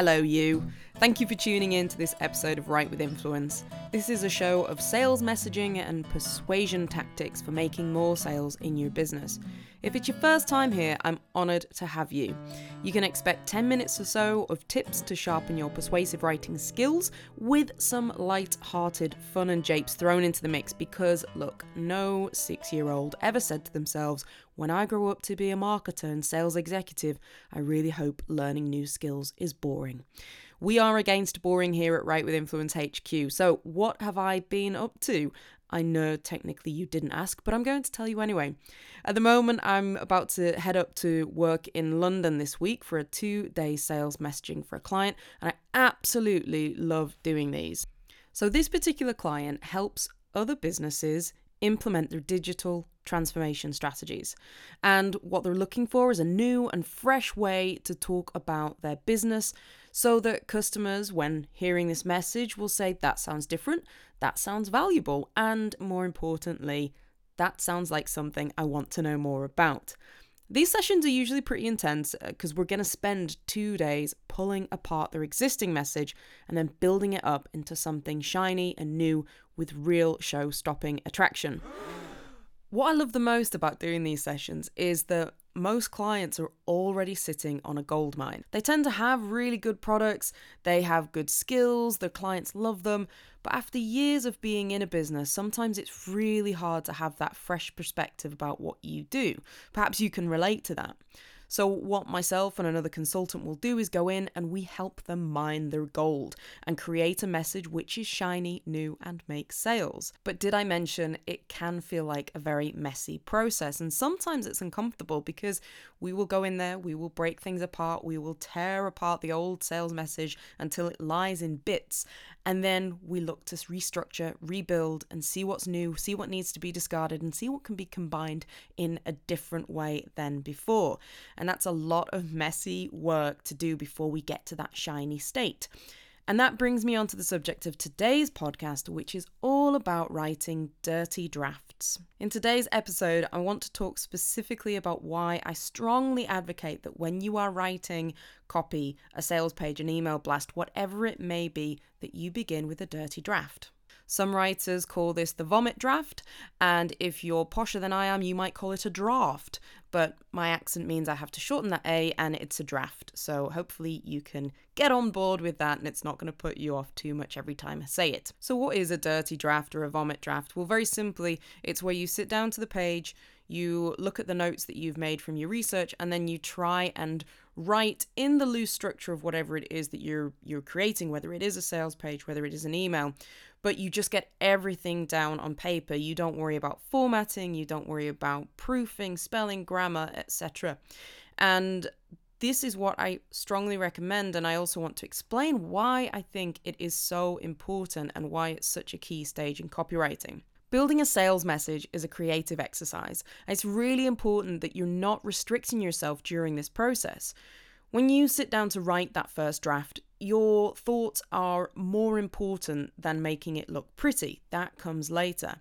Hello, you. Thank you for tuning in to this episode of Write with Influence. This is a show of sales messaging and persuasion tactics for making more sales in your business. If it's your first time here, I'm honoured to have you. You can expect 10 minutes or so of tips to sharpen your persuasive writing skills with some light hearted fun and japes thrown into the mix because, look, no six year old ever said to themselves, when I grow up to be a marketer and sales executive, I really hope learning new skills is boring. We are against boring here at Write with Influence HQ. So, what have I been up to? I know technically you didn't ask, but I'm going to tell you anyway. At the moment, I'm about to head up to work in London this week for a two day sales messaging for a client, and I absolutely love doing these. So, this particular client helps other businesses implement their digital transformation strategies. And what they're looking for is a new and fresh way to talk about their business so that customers, when hearing this message, will say, That sounds different, that sounds valuable, and more importantly, that sounds like something I want to know more about. These sessions are usually pretty intense because uh, we're going to spend two days pulling apart their existing message and then building it up into something shiny and new with real show stopping attraction. What I love the most about doing these sessions is that most clients are already sitting on a gold mine. They tend to have really good products, they have good skills, their clients love them, but after years of being in a business, sometimes it's really hard to have that fresh perspective about what you do. Perhaps you can relate to that. So, what myself and another consultant will do is go in and we help them mine their gold and create a message which is shiny, new, and makes sales. But did I mention it can feel like a very messy process? And sometimes it's uncomfortable because we will go in there, we will break things apart, we will tear apart the old sales message until it lies in bits. And then we look to restructure, rebuild, and see what's new, see what needs to be discarded, and see what can be combined in a different way than before. And that's a lot of messy work to do before we get to that shiny state. And that brings me on to the subject of today's podcast, which is all about writing dirty drafts. In today's episode, I want to talk specifically about why I strongly advocate that when you are writing copy, a sales page, an email blast, whatever it may be, that you begin with a dirty draft. Some writers call this the vomit draft, and if you're posher than I am, you might call it a draft. But my accent means I have to shorten that A and it's a draft. So hopefully you can get on board with that and it's not going to put you off too much every time I say it. So, what is a dirty draft or a vomit draft? Well, very simply, it's where you sit down to the page, you look at the notes that you've made from your research, and then you try and write in the loose structure of whatever it is that you're you're creating, whether it is a sales page, whether it is an email, but you just get everything down on paper. You don't worry about formatting, you don't worry about proofing, spelling, grammar, etc. And this is what I strongly recommend, and I also want to explain why I think it is so important and why it's such a key stage in copywriting. Building a sales message is a creative exercise. and It's really important that you're not restricting yourself during this process. When you sit down to write that first draft, your thoughts are more important than making it look pretty. That comes later.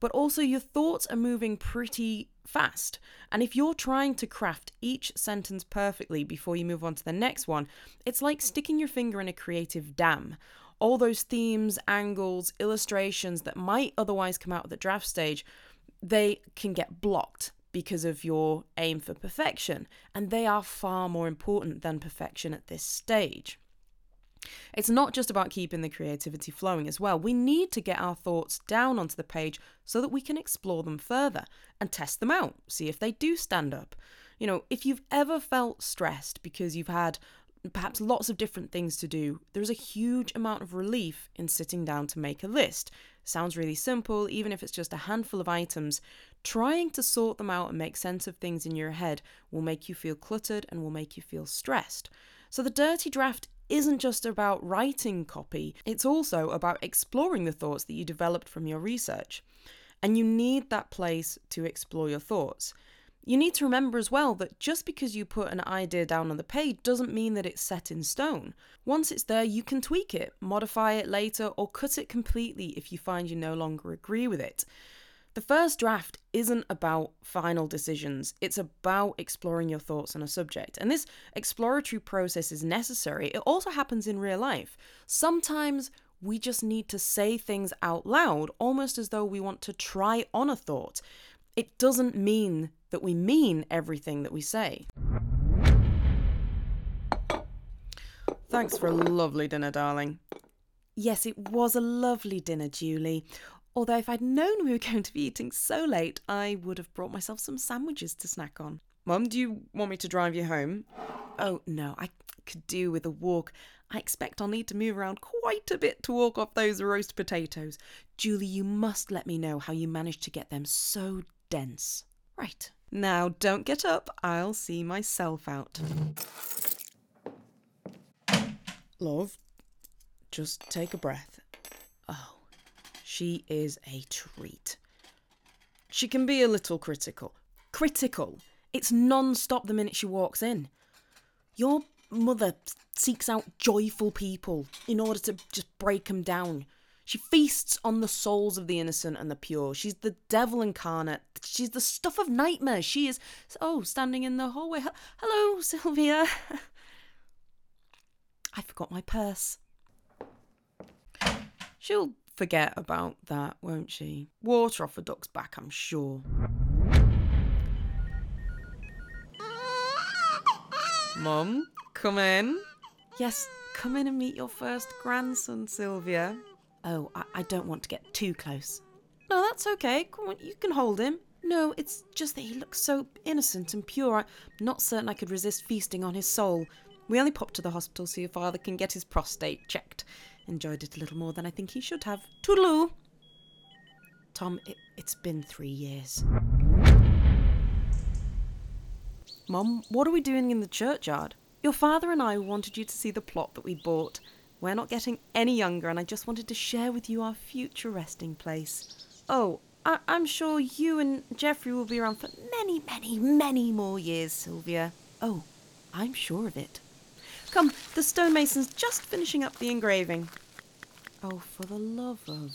But also, your thoughts are moving pretty fast. And if you're trying to craft each sentence perfectly before you move on to the next one, it's like sticking your finger in a creative dam all those themes, angles, illustrations that might otherwise come out at the draft stage, they can get blocked because of your aim for perfection. And they are far more important than perfection at this stage. It's not just about keeping the creativity flowing as well. We need to get our thoughts down onto the page so that we can explore them further and test them out, see if they do stand up. You know, if you've ever felt stressed because you've had perhaps lots of different things to do, there's a huge amount of relief in sitting down to make a list. Sounds really simple, even if it's just a handful of items. Trying to sort them out and make sense of things in your head will make you feel cluttered and will make you feel stressed. So, the dirty draft isn't just about writing copy, it's also about exploring the thoughts that you developed from your research. And you need that place to explore your thoughts. You need to remember as well that just because you put an idea down on the page doesn't mean that it's set in stone. Once it's there, you can tweak it, modify it later, or cut it completely if you find you no longer agree with it. The first draft isn't about final decisions, it's about exploring your thoughts on a subject. And this exploratory process is necessary. It also happens in real life. Sometimes we just need to say things out loud, almost as though we want to try on a thought. It doesn't mean that we mean everything that we say. Thanks for a lovely dinner, darling. Yes, it was a lovely dinner, Julie. Although, if I'd known we were going to be eating so late, I would have brought myself some sandwiches to snack on. Mum, do you want me to drive you home? Oh, no, I could do with a walk. I expect I'll need to move around quite a bit to walk off those roast potatoes. Julie, you must let me know how you managed to get them so dense. Right. Now, don't get up. I'll see myself out. Love, just take a breath. Oh, she is a treat. She can be a little critical. Critical. It's non stop the minute she walks in. Your mother seeks out joyful people in order to just break them down. She feasts on the souls of the innocent and the pure. She's the devil incarnate. She's the stuff of nightmares. She is. Oh, standing in the hallway. Hello, Sylvia. I forgot my purse. She'll forget about that, won't she? Water off a duck's back, I'm sure. Mum, come in. Yes, come in and meet your first grandson, Sylvia. Oh, I, I don't want to get too close. No, that's okay. Come on, you can hold him. No, it's just that he looks so innocent and pure. I'm not certain I could resist feasting on his soul. We only popped to the hospital so your father can get his prostate checked. Enjoyed it a little more than I think he should have. Toodaloo! Tom, it, it's been three years. Mom, what are we doing in the churchyard? Your father and I wanted you to see the plot that we bought. We're not getting any younger, and I just wanted to share with you our future resting place. Oh, I- am sure you and Geoffrey will be around for many, many, many more years, Sylvia. Oh, I'm sure of it. Come, the stonemason's just finishing up the engraving. Oh, for the love of.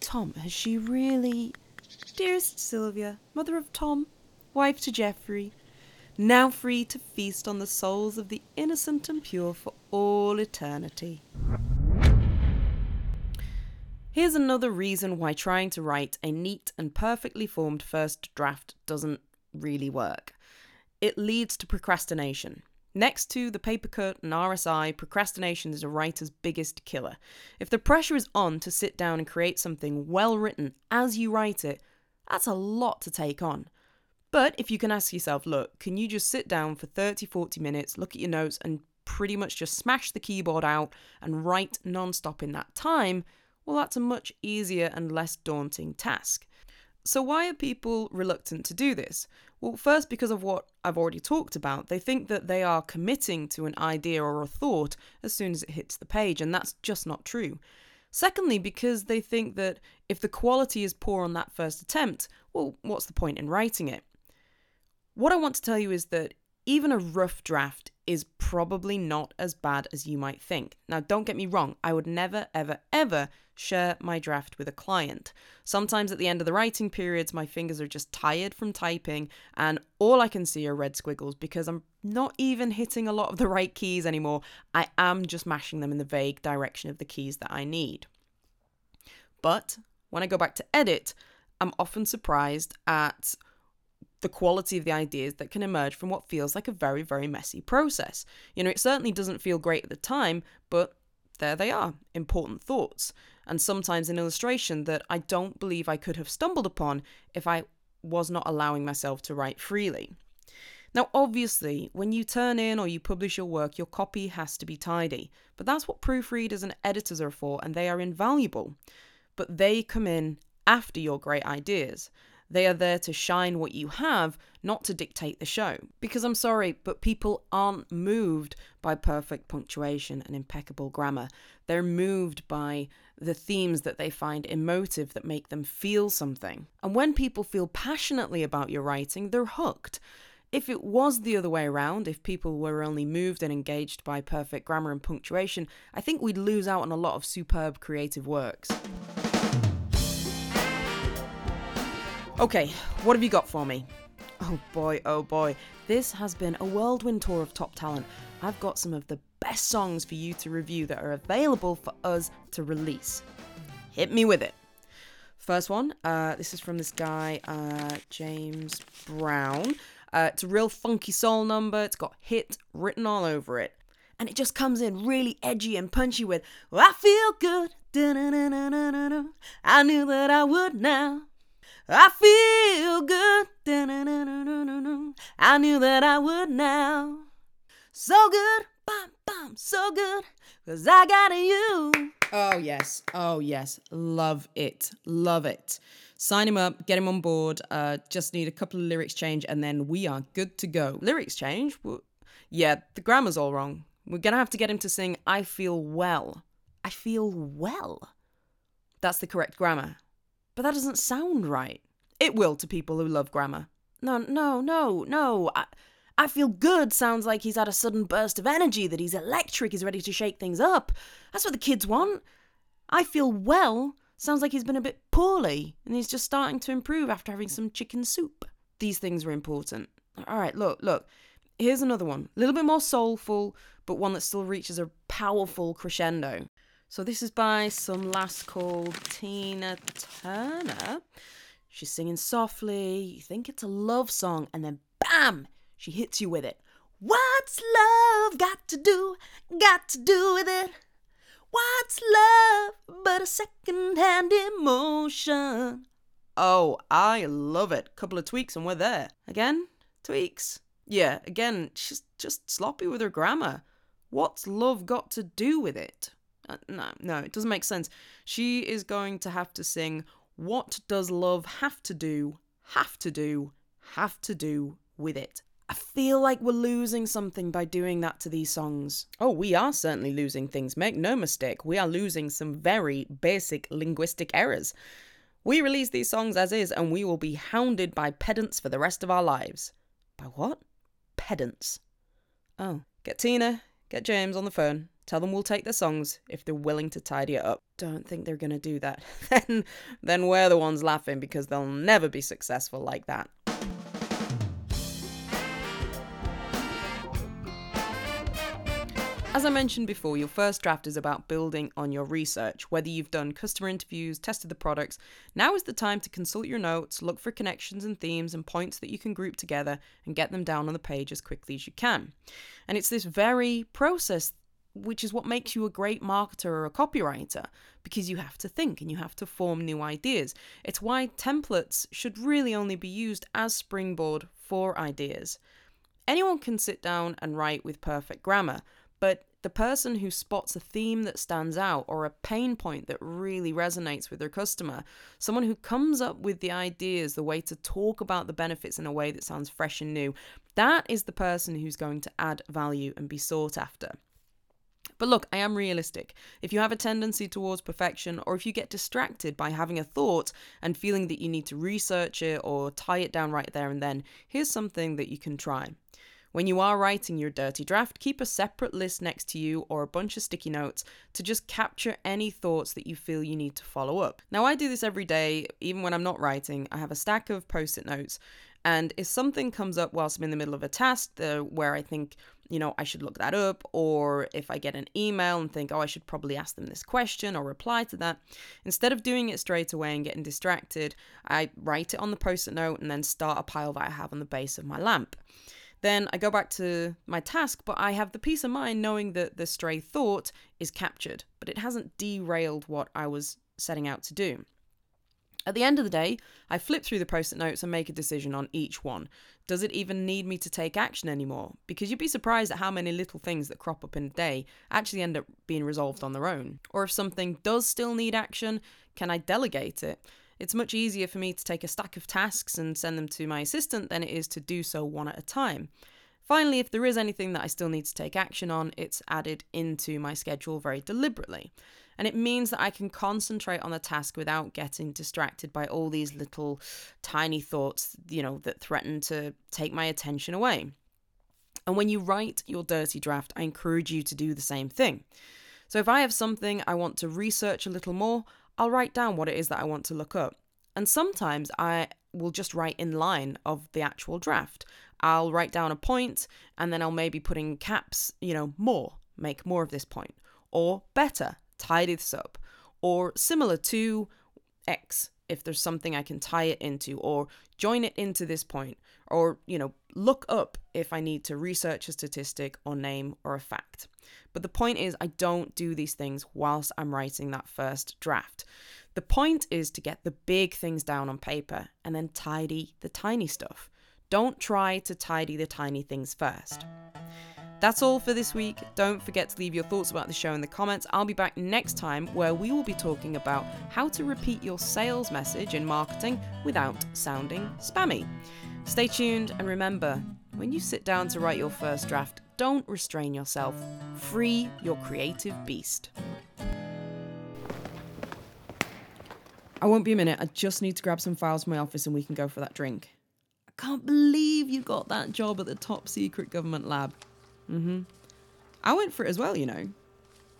Tom, has she really. Dearest Sylvia, mother of Tom, wife to Geoffrey, now free to feast on the souls of the innocent and pure for all eternity. Here's another reason why trying to write a neat and perfectly formed first draft doesn't really work. It leads to procrastination. Next to the paper cut and RSI, procrastination is a writer's biggest killer. If the pressure is on to sit down and create something well written as you write it, that's a lot to take on. But if you can ask yourself, look, can you just sit down for 30, 40 minutes, look at your notes, and pretty much just smash the keyboard out and write non stop in that time? Well, that's a much easier and less daunting task. So, why are people reluctant to do this? Well, first, because of what I've already talked about, they think that they are committing to an idea or a thought as soon as it hits the page, and that's just not true. Secondly, because they think that if the quality is poor on that first attempt, well, what's the point in writing it? What I want to tell you is that even a rough draft is probably not as bad as you might think. Now, don't get me wrong, I would never, ever, ever share my draft with a client. Sometimes at the end of the writing periods, my fingers are just tired from typing, and all I can see are red squiggles because I'm not even hitting a lot of the right keys anymore. I am just mashing them in the vague direction of the keys that I need. But when I go back to edit, I'm often surprised at the quality of the ideas that can emerge from what feels like a very, very messy process. You know, it certainly doesn't feel great at the time, but there they are important thoughts, and sometimes an illustration that I don't believe I could have stumbled upon if I was not allowing myself to write freely. Now, obviously, when you turn in or you publish your work, your copy has to be tidy, but that's what proofreaders and editors are for, and they are invaluable. But they come in after your great ideas. They are there to shine what you have, not to dictate the show. Because I'm sorry, but people aren't moved by perfect punctuation and impeccable grammar. They're moved by the themes that they find emotive that make them feel something. And when people feel passionately about your writing, they're hooked. If it was the other way around, if people were only moved and engaged by perfect grammar and punctuation, I think we'd lose out on a lot of superb creative works. Okay, what have you got for me? Oh boy, oh boy. This has been a whirlwind tour of top talent. I've got some of the best songs for you to review that are available for us to release. Hit me with it. First one, uh, this is from this guy, uh, James Brown. Uh, it's a real funky soul number. It's got hit written all over it. And it just comes in really edgy and punchy with, well, I feel good. I knew that I would now. I feel good. I knew that I would now. So good, bum, bum, so good, cause I got you. Oh, yes. Oh, yes. Love it. Love it. Sign him up, get him on board. Uh, just need a couple of lyrics change, and then we are good to go. Lyrics change? Yeah, the grammar's all wrong. We're gonna have to get him to sing I Feel Well. I feel well. That's the correct grammar. But that doesn't sound right. It will to people who love grammar. No, no, no, no. I, I feel good sounds like he's had a sudden burst of energy, that he's electric, he's ready to shake things up. That's what the kids want. I feel well sounds like he's been a bit poorly and he's just starting to improve after having some chicken soup. These things are important. All right, look, look. Here's another one. A little bit more soulful, but one that still reaches a powerful crescendo. So this is by some lass called Tina Turner. She's singing softly. You think it's a love song, and then bam, she hits you with it. What's love got to do, got to do with it? What's love but a second-hand emotion? Oh, I love it. Couple of tweaks and we're there. Again, tweaks. Yeah, again, she's just sloppy with her grammar. What's love got to do with it? Uh, no, no, it doesn't make sense. She is going to have to sing What Does Love Have to Do, Have to Do, Have to Do with It. I feel like we're losing something by doing that to these songs. Oh, we are certainly losing things. Make no mistake, we are losing some very basic linguistic errors. We release these songs as is, and we will be hounded by pedants for the rest of our lives. By what? Pedants. Oh. Get Tina, get James on the phone. Tell them we'll take their songs if they're willing to tidy it up. Don't think they're gonna do that. then then we're the ones laughing because they'll never be successful like that. As I mentioned before, your first draft is about building on your research. Whether you've done customer interviews, tested the products, now is the time to consult your notes, look for connections and themes and points that you can group together and get them down on the page as quickly as you can. And it's this very process which is what makes you a great marketer or a copywriter because you have to think and you have to form new ideas. It's why templates should really only be used as springboard for ideas. Anyone can sit down and write with perfect grammar, but the person who spots a theme that stands out or a pain point that really resonates with their customer, someone who comes up with the ideas, the way to talk about the benefits in a way that sounds fresh and new, that is the person who's going to add value and be sought after. But look, I am realistic. If you have a tendency towards perfection, or if you get distracted by having a thought and feeling that you need to research it or tie it down right there and then, here's something that you can try. When you are writing your dirty draft, keep a separate list next to you or a bunch of sticky notes to just capture any thoughts that you feel you need to follow up. Now, I do this every day, even when I'm not writing. I have a stack of post it notes, and if something comes up whilst I'm in the middle of a task where I think, you know, I should look that up, or if I get an email and think, oh, I should probably ask them this question or reply to that, instead of doing it straight away and getting distracted, I write it on the post it note and then start a pile that I have on the base of my lamp. Then I go back to my task, but I have the peace of mind knowing that the stray thought is captured, but it hasn't derailed what I was setting out to do. At the end of the day, I flip through the post it notes and make a decision on each one. Does it even need me to take action anymore? Because you'd be surprised at how many little things that crop up in a day actually end up being resolved on their own. Or if something does still need action, can I delegate it? It's much easier for me to take a stack of tasks and send them to my assistant than it is to do so one at a time. Finally, if there is anything that I still need to take action on, it's added into my schedule very deliberately. And it means that I can concentrate on the task without getting distracted by all these little tiny thoughts, you know, that threaten to take my attention away. And when you write your dirty draft, I encourage you to do the same thing. So if I have something I want to research a little more, I'll write down what it is that I want to look up. And sometimes I will just write in line of the actual draft. I'll write down a point and then I'll maybe put in caps, you know, more, make more of this point, or better, tidy this up, or similar to X if there's something I can tie it into, or join it into this point, or, you know, look up if I need to research a statistic or name or a fact. But the point is, I don't do these things whilst I'm writing that first draft. The point is to get the big things down on paper and then tidy the tiny stuff. Don't try to tidy the tiny things first. That's all for this week. Don't forget to leave your thoughts about the show in the comments. I'll be back next time where we will be talking about how to repeat your sales message in marketing without sounding spammy. Stay tuned and remember when you sit down to write your first draft, don't restrain yourself. Free your creative beast. I won't be a minute. I just need to grab some files from my office and we can go for that drink. I can't believe you got that job at the top secret government lab. Mm-hmm. I went for it as well, you know.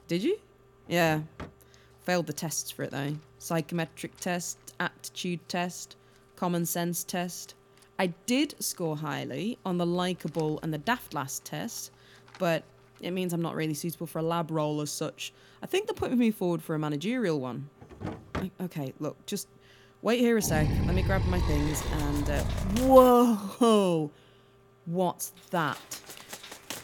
Did you? Yeah. Failed the tests for it though. Psychometric test, aptitude test, common sense test. I did score highly on the likable and the daft last test, but it means I'm not really suitable for a lab role as such. I think they're putting me forward for a managerial one. Okay, look, just wait here a sec. Let me grab my things and. Uh, whoa! What's that?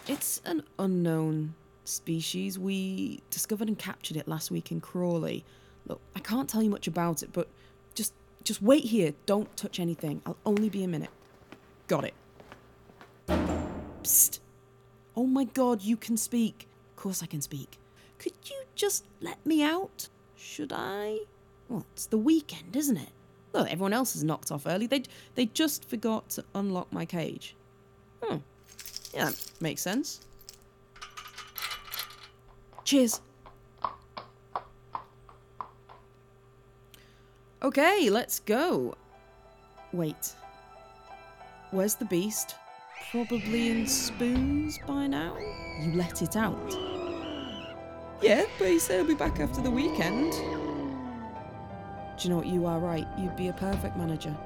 It's an unknown species. We discovered and captured it last week in Crawley. Look, I can't tell you much about it, but just just wait here. Don't touch anything. I'll only be a minute. Got it. Psst. Oh my god, you can speak. Of course I can speak. Could you just let me out? Should I? Well, it's the weekend, isn't it? Well, everyone else has knocked off early. They they just forgot to unlock my cage. Hmm. Yeah, that makes sense. Cheers. Okay, let's go. Wait. Where's the beast? Probably in spoons by now? You let it out. Yeah, but he said he'll be back after the weekend. Do you know what? You are right. You'd be a perfect manager.